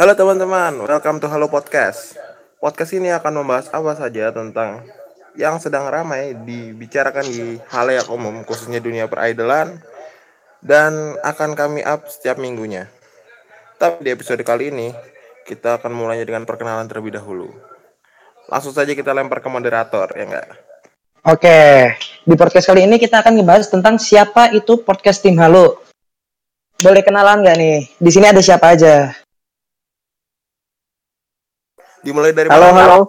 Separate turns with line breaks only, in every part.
Halo teman-teman, welcome to Halo Podcast. Podcast ini akan membahas apa saja tentang yang sedang ramai dibicarakan di halayak umum, khususnya dunia peridolan, dan akan kami up setiap minggunya. Tapi di episode kali ini, kita akan mulainya dengan perkenalan terlebih dahulu. Langsung saja kita lempar ke moderator, ya enggak?
Oke, di podcast kali ini kita akan ngebahas tentang siapa itu podcast tim Halo. Boleh kenalan nggak nih? Di sini ada siapa aja?
Dimulai dari
Halo,
mana?
halo.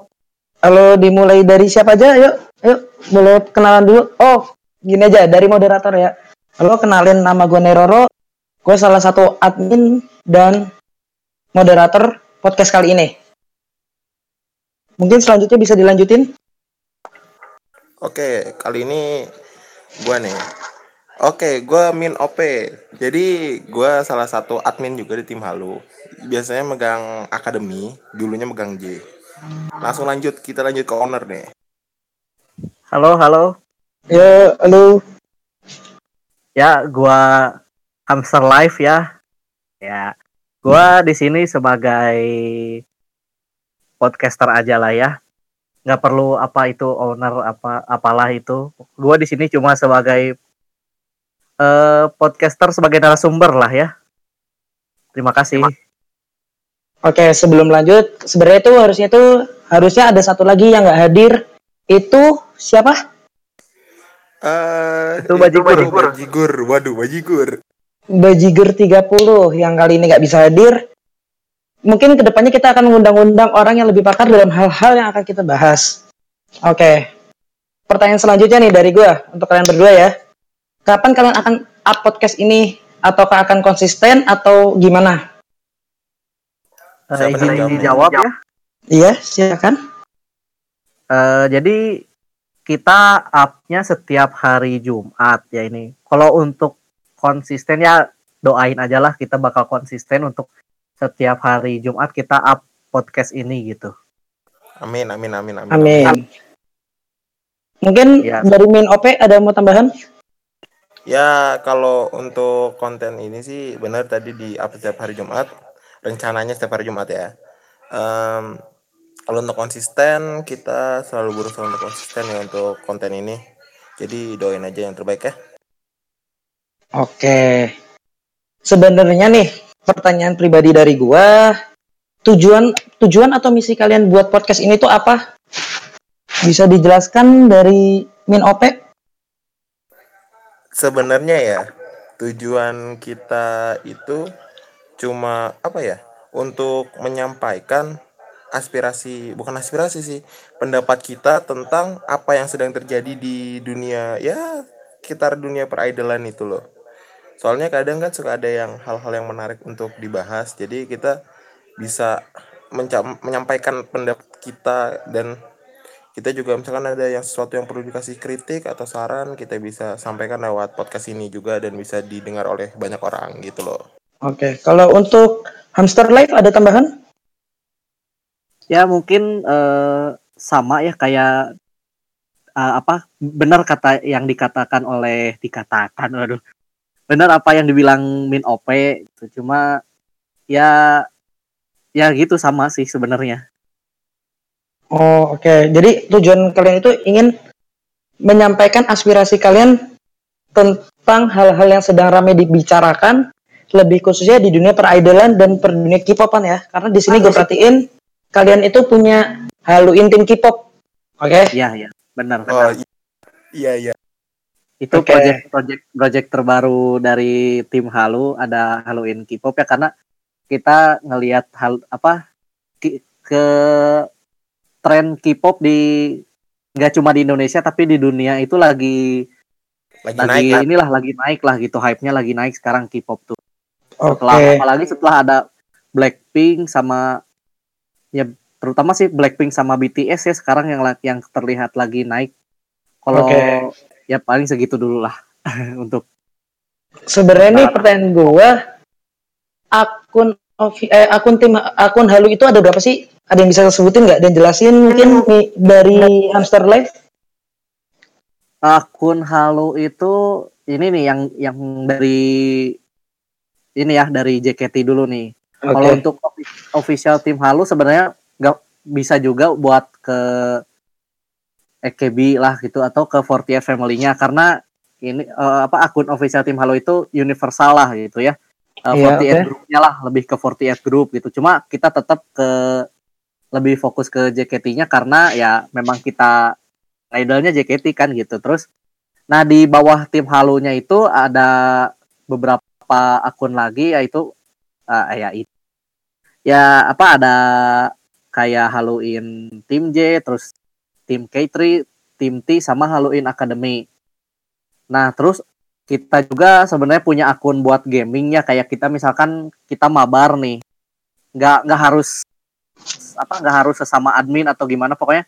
Halo, dimulai dari siapa aja? Yuk, yuk, boleh kenalan dulu. Oh, gini aja, dari moderator ya. Halo, kenalin nama gue Neroro. Gue salah satu admin dan moderator podcast kali ini. Mungkin selanjutnya bisa dilanjutin.
Oke, kali ini gua nih. Oke, gua Min OP. Jadi gua salah satu admin juga di tim Halo. Biasanya megang akademi, dulunya megang J. Langsung lanjut, kita lanjut ke owner nih.
Halo, halo.
Ya, halo.
Ya, gua Hamster Live ya. Ya, gua di sini sebagai podcaster aja lah ya. Nggak perlu apa itu owner apa apalah itu. Gua di sini cuma sebagai eh podcaster sebagai narasumber lah ya. Terima kasih.
Oke, sebelum lanjut, sebenarnya itu harusnya itu harusnya ada satu lagi yang nggak hadir. Itu siapa?
Eh,
Itu Bajigur.
Bajigur. Waduh, Bajigur.
Bajigur 30 yang kali ini nggak bisa hadir. Mungkin ke depannya kita akan mengundang-undang orang yang lebih pakar dalam hal-hal yang akan kita bahas. Oke. Pertanyaan selanjutnya nih dari gue untuk kalian berdua ya. Kapan kalian akan up podcast ini? Ataukah akan konsisten atau gimana?
Siapa
izin dijawab ya.
Iya, silakan.
Eh, jadi kita up-nya setiap hari Jumat ya ini. Kalau untuk konsisten ya doain aja lah kita bakal konsisten untuk setiap hari Jumat kita up podcast ini gitu.
Amin, amin, amin, amin.
Amin. Mungkin
Ya.
dari main OP ada yang mau tambahan?
Ya, kalau untuk konten ini sih benar tadi di up setiap hari Jumat. Rencananya setiap hari Jumat ya. Em, kalau untuk konsisten, kita selalu berusaha untuk konsisten ya untuk konten ini. Jadi doain aja yang terbaik ya.
Oke. Sebenarnya nih, pertanyaan pribadi dari gua, tujuan tujuan atau misi kalian buat podcast ini tuh apa? Bisa dijelaskan dari Min OP?
Sebenarnya ya, tujuan kita itu cuma apa ya? Untuk menyampaikan aspirasi, bukan aspirasi sih, pendapat kita tentang apa yang sedang terjadi di dunia ya sekitar dunia peridolan itu loh. Soalnya kadang kan suka ada yang hal-hal yang menarik untuk dibahas. Jadi kita bisa menyampaikan pendapat kita dan kita juga misalkan ada yang sesuatu yang perlu dikasih kritik atau saran kita bisa sampaikan lewat podcast ini juga dan bisa didengar oleh banyak orang gitu loh.
Oke. Kalau untuk Hamster Live ada tambahan?
Ya mungkin eh, sama ya kayak eh, apa benar kata yang dikatakan oleh dikatakan waduh. Benar apa yang dibilang Min OP itu cuma ya ya gitu sama sih sebenarnya.
Oh, oke. Jadi tujuan kalian itu ingin menyampaikan aspirasi kalian tentang hal-hal yang sedang ramai dibicarakan, lebih khususnya di dunia peridolan dan per dunia K-popan ya. Karena di sini gue perhatiin kalian itu punya halu intim K-pop. Oke.
Iya ya benar.
Oh iya iya.
itu
Oke.
project project project terbaru dari tim Halu ada Halloween K-pop ya karena kita ngelihat hal apa ke tren K-pop di nggak cuma di Indonesia tapi di dunia itu lagi
Lagi,
lagi
naik kan?
inilah lagi naik lah gitu hype-nya lagi naik sekarang K-pop tuh
Oke.
setelah apalagi setelah ada Blackpink sama ya terutama sih Blackpink sama BTS ya sekarang yang la- yang terlihat lagi naik kalau
Oke.
ya paling segitu dulu lah untuk
Sebenarnya nih pertanyaan gue, akun eh, akun tim akun halu itu ada berapa sih? Ada yang bisa sebutin nggak dan jelasin mungkin nih dari Hamster Live?
akun Halo itu ini nih yang yang dari ini ya dari JKT dulu nih. Kalau
Oke.
untuk offi- official tim Halo sebenarnya nggak bisa juga buat ke EKB lah gitu atau ke 48 family-nya karena ini eh, apa akun official tim Halo itu universal lah gitu ya. Eh,
Iya,
48
oke.
grupnya lah lebih ke 48 group gitu. Cuma kita tetap ke lebih fokus ke JKT-nya karena ya memang kita idolnya JKT kan gitu. Terus nah di bawah tim Halo-nya itu ada beberapa akun lagi yaitu eh, ya itu ya apa ada kayak Halloween tim J terus tim K3 tim T sama Halloween Academy nah terus kita juga sebenarnya punya akun buat gamingnya kayak kita misalkan kita mabar nih nggak nggak harus apa nggak harus sesama admin atau gimana pokoknya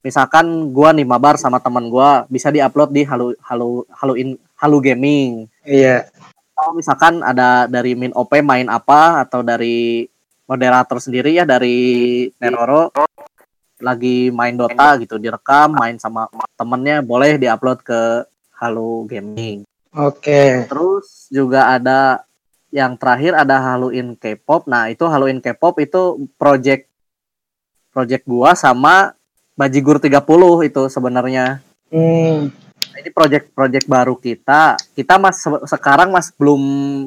misalkan gua nih mabar sama teman gua bisa diupload di Halo Halo Halloween Halo Gaming
Iya.
kalau misalkan ada dari min OP main apa atau dari moderator sendiri ya dari Neroro lagi main Dota gitu direkam main sama temennya boleh diupload ke Halo Gaming.
Oke.
Terus juga ada yang terakhir ada Halloween K-pop. Nah, itu Halloween K-pop itu project project gua sama Bajigur 30 itu sebenarnya.
Hmm.
Nah, ini project-project baru kita. Kita mas se- sekarang mas belum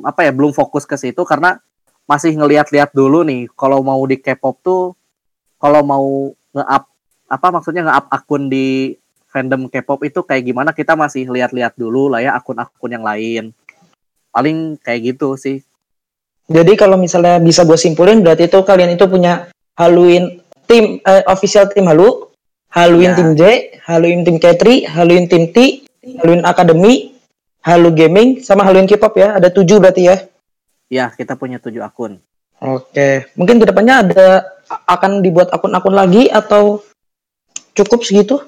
apa ya belum fokus ke situ karena masih ngelihat-lihat dulu nih. Kalau mau di K-pop tuh kalau mau nge-up apa maksudnya nge-up akun di fandom K-pop itu kayak gimana kita masih lihat-lihat dulu lah ya akun-akun yang lain. Paling kayak gitu sih.
Jadi kalau misalnya bisa gue simpulin berarti itu kalian itu punya Halloween tim eh, official tim Halu, Halloween
Ya.
tim J, Halloween tim K3, Halloween tim T, Halloween Academy, Halo Gaming sama Halloween K-pop ya. Ada tujuh berarti ya.
Ya, kita punya tujuh akun.
Oke. Mungkin ke depannya ada akan dibuat akun-akun lagi atau cukup segitu?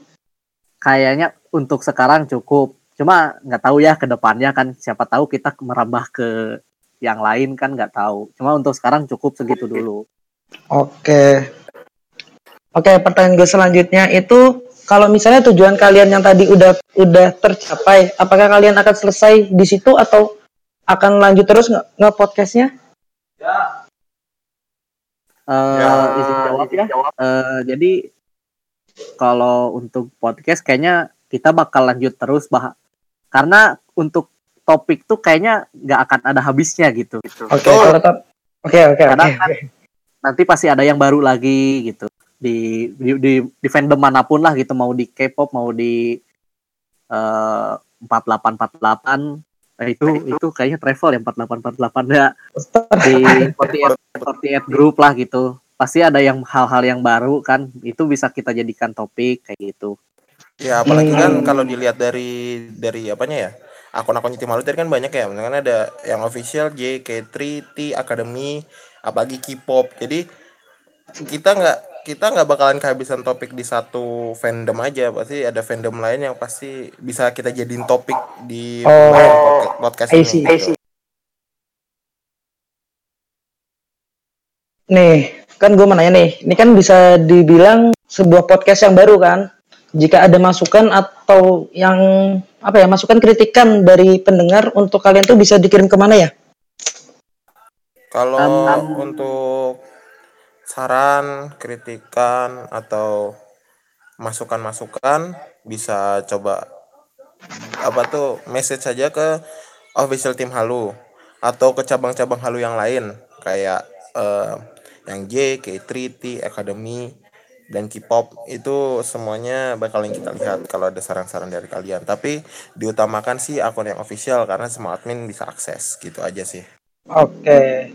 Kayaknya untuk sekarang cukup. Cuma nggak tahu ya ke depannya kan siapa tahu kita merambah ke yang lain kan nggak tahu. Cuma untuk sekarang cukup segitu dulu.
Oke. Oke, pertanyaan gue selanjutnya itu kalau misalnya tujuan kalian yang tadi udah udah tercapai, apakah kalian akan selesai di situ atau akan lanjut terus nggak nggak podcastnya?
Eh,
Ya,
izin jawab ya. Eh, jadi kalau untuk podcast kayaknya kita bakal lanjut terus bah karena untuk topik tuh kayaknya nggak akan ada habisnya gitu.
Oke, tetap Oke, oke,
Karena
oke.
kan nanti pasti ada yang baru lagi gitu di di di, di fandom mana pun lah gitu. Mau di K-pop mau di eh 4848 Nah, itu itu kayaknya travel ya 4848 ya di 48, 48 group lah gitu. Pasti ada yang hal-hal yang baru kan. Itu bisa kita jadikan topik kayak gitu.
Ya apalagi
Hmm.
kan kalau dilihat dari dari apanya ya? Akun-akun tim Halu tadi kan banyak ya. Misalkan ada yang official J K3 T Academy apalagi K-pop. Jadi kita nggak kita nggak bakalan kehabisan topik di satu fandom aja pasti ada fandom lain yang pasti bisa kita jadiin topik di
Oh,
podcast, podcast
I
ini
see,
gitu.
Nih, kan gue mau nanya nih, ini kan bisa dibilang sebuah podcast yang baru kan? Jika ada masukan atau yang apa ya masukan kritikan dari pendengar untuk kalian tuh bisa dikirim ke mana ya?
Kalau
Um,
untuk saran, kritikan atau masukan-masukan bisa coba apa tuh message saja ke official tim Halu atau ke cabang-cabang Halu yang lain kayak eh, yang J, K3, T, Academy dan K-pop itu semuanya bakalan kita lihat kalau ada saran-saran dari kalian. Tapi diutamakan sih akun yang official karena semua admin bisa akses gitu aja sih.
Oke.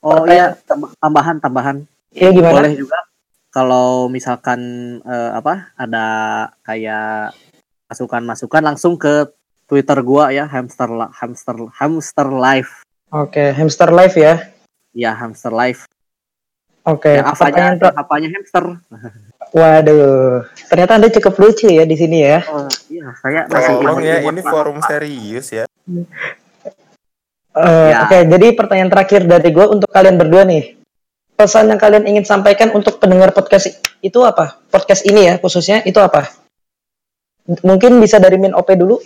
oh
Pertanyaan-
iya tam- tambahan tambahan
Iya gimana?
boleh juga kalau misalkan eh, apa ada kayak masukan-masukan langsung ke Twitter gua ya hamster hamster hamster live
Oke, hamster live ya.
ya hamster live
Oke,
yang apanya
pertanyaan ter-
apanya hamster
Waduh, ternyata anda cukup lucu ya di sini ya.
oh iya saya masih
Tolong ya, ini forum serius ya.
Eh,
Ya.
Oke, jadi pertanyaan terakhir dari gue untuk kalian berdua nih. Pesan yang kalian ingin sampaikan untuk pendengar podcast itu apa? Podcast ini ya khususnya itu apa? Mungkin bisa dari Min OP dulu.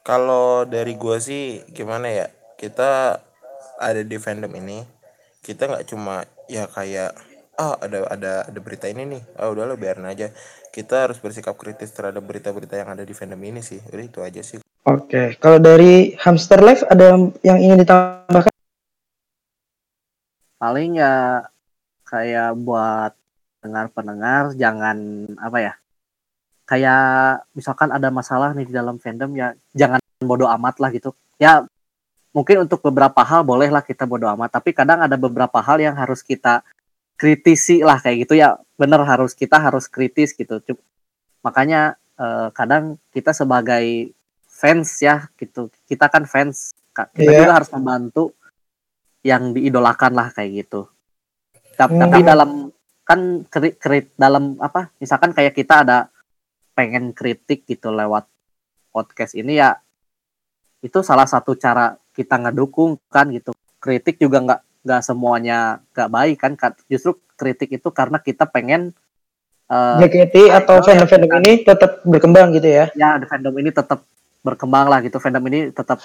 Kalau dari gua sih gimana ya? Kita ada di fandom ini. kita nggak cuma ya kayak ah ada ada ada berita ini nih ah udahlah biarin aja kita harus bersikap kritis terhadap berita-berita yang ada di fandom ini sih udah itu aja sih
Oke, kalau dari Hamster Life ada yang ingin ditambahkan?
Paling ya kayak buat pendengar-pendengar jangan apa ya kayak misalkan ada masalah nih di dalam fandom ya jangan bodoh amat lah gitu. Ya mungkin untuk beberapa hal bolehlah kita bodoh amat tapi kadang ada beberapa hal yang harus kita kritisi lah kayak gitu. Ya bener harus kita harus kritis gitu. Cuk- makanya eh, kadang kita sebagai fans ya gitu. Kita kan fans kita
Iya.
juga harus membantu yang diidolakan lah kayak gitu.
Hmm.
tapi dalam kan kri- kri- dalam apa misalkan kayak kita ada pengen kritik gitu lewat podcast ini ya itu salah satu cara kita ngedukung kan gitu. Kritik juga nggak nggak semuanya nggak baik kan Ka- justru kritik itu karena kita pengen eh,
JKT atau fandom-fandom ini tetap berkembang gitu ya?
ya fandom ini tetap berkembang lah gitu. Fandom ini tetap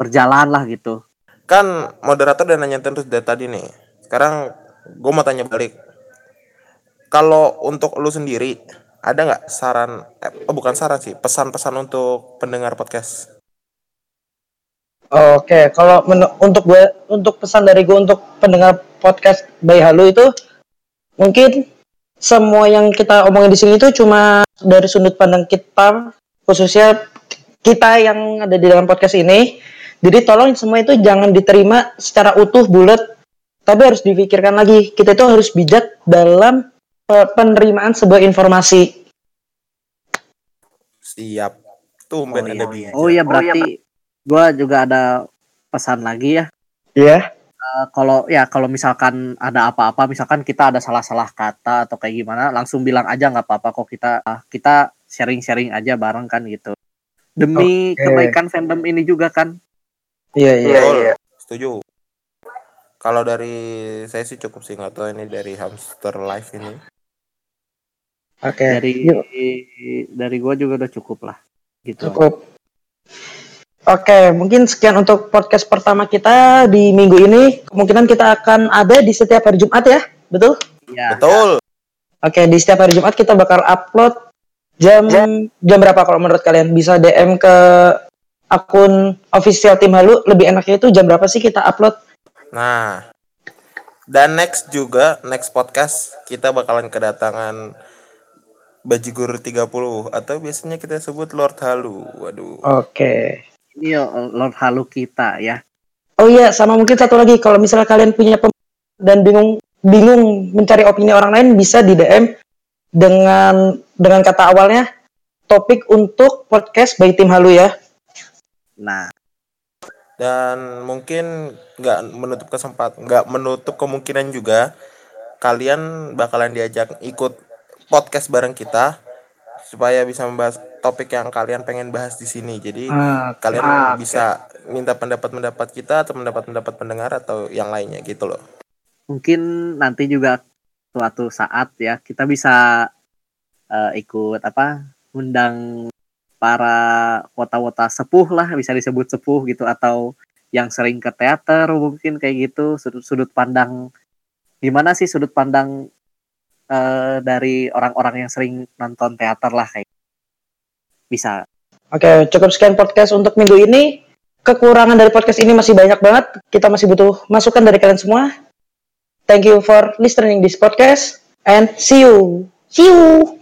berjalan lah gitu
kan moderator udah nanya terus dari tadi nih. Sekarang gue mau tanya balik. Kalau untuk lu sendiri ada nggak saran eh, oh bukan saran sih pesan-pesan untuk pendengar podcast?
Oke, kalau untuk gue untuk pesan dari gue untuk pendengar podcast Bay Halu itu mungkin semua yang kita omongin di sini itu cuma dari sudut pandang kita khususnya kita yang ada di dalam podcast ini. Jadi tolong semua itu jangan diterima secara utuh bulat, tapi harus difikirkan lagi. Kita itu harus bijak dalam eh, penerimaan sebuah informasi.
siap tumben
oh,
ada
iya.
bijak
oh iya berarti gua juga ada pesan lagi ya
Ya.
Eh, kalau ya kalau misalkan ada apa-apa misalkan kita ada salah-salah kata atau kayak gimana langsung bilang aja nggak apa-apa kok kita ah, kita sharing-sharing aja bareng kan gitu demi
Oke.
kebaikan fandom ini juga kan
Iya, iya.
Betul, setuju kalau dari saya sih cukup sih nggak tahu ini dari hamster life ini
Oke.
dari
Yuk.
dari gua juga udah cukup lah gitu
Cukup. Oke, mungkin sekian untuk podcast pertama kita di minggu ini. Kemungkinan kita akan ada di setiap hari Jumat ya, betul?
ya
betul
Oke, di setiap hari Jumat kita bakal upload jam jam berapa kalau menurut kalian? Bisa DM ke akun official tim Halu. Lebih enaknya itu jam berapa sih kita upload?
Nah, dan next juga next podcast kita bakalan kedatangan Bajigur 30 atau biasanya kita sebut Lord Halu. Waduh.
Oke.
ini yo, Lord Halu kita ya
Oh iya, sama mungkin satu lagi kalau misalnya kalian punya pem- dan bingung bingung mencari opini orang lain bisa di DM dengan dengan kata awalnya topik untuk podcast by tim Halu ya.
Nah
Dan mungkin nggak menutup kesempat, nggak menutup kemungkinan juga kalian bakalan diajak ikut podcast bareng kita supaya bisa membahas topik yang kalian pengen bahas di sini. Jadi
Ah,
kalian
ah,
bisa minta pendapat-pendapat kita atau pendapat-pendapat pendengar atau yang lainnya gitu loh.
mungkin nanti juga suatu saat ya kita bisa eh, ikut apa undang para wota-wota sepuh lah bisa disebut sepuh gitu atau yang sering ke teater mungkin kayak gitu sudut sudut pandang gimana sih sudut pandang eh, dari orang-orang yang sering nonton teater lah kayak bisa
Oke, cukup sekian podcast untuk minggu ini. Kekurangan dari podcast ini masih banyak banget. Kita masih butuh masukan dari kalian semua. Thank you for listening this podcast and see you. See you.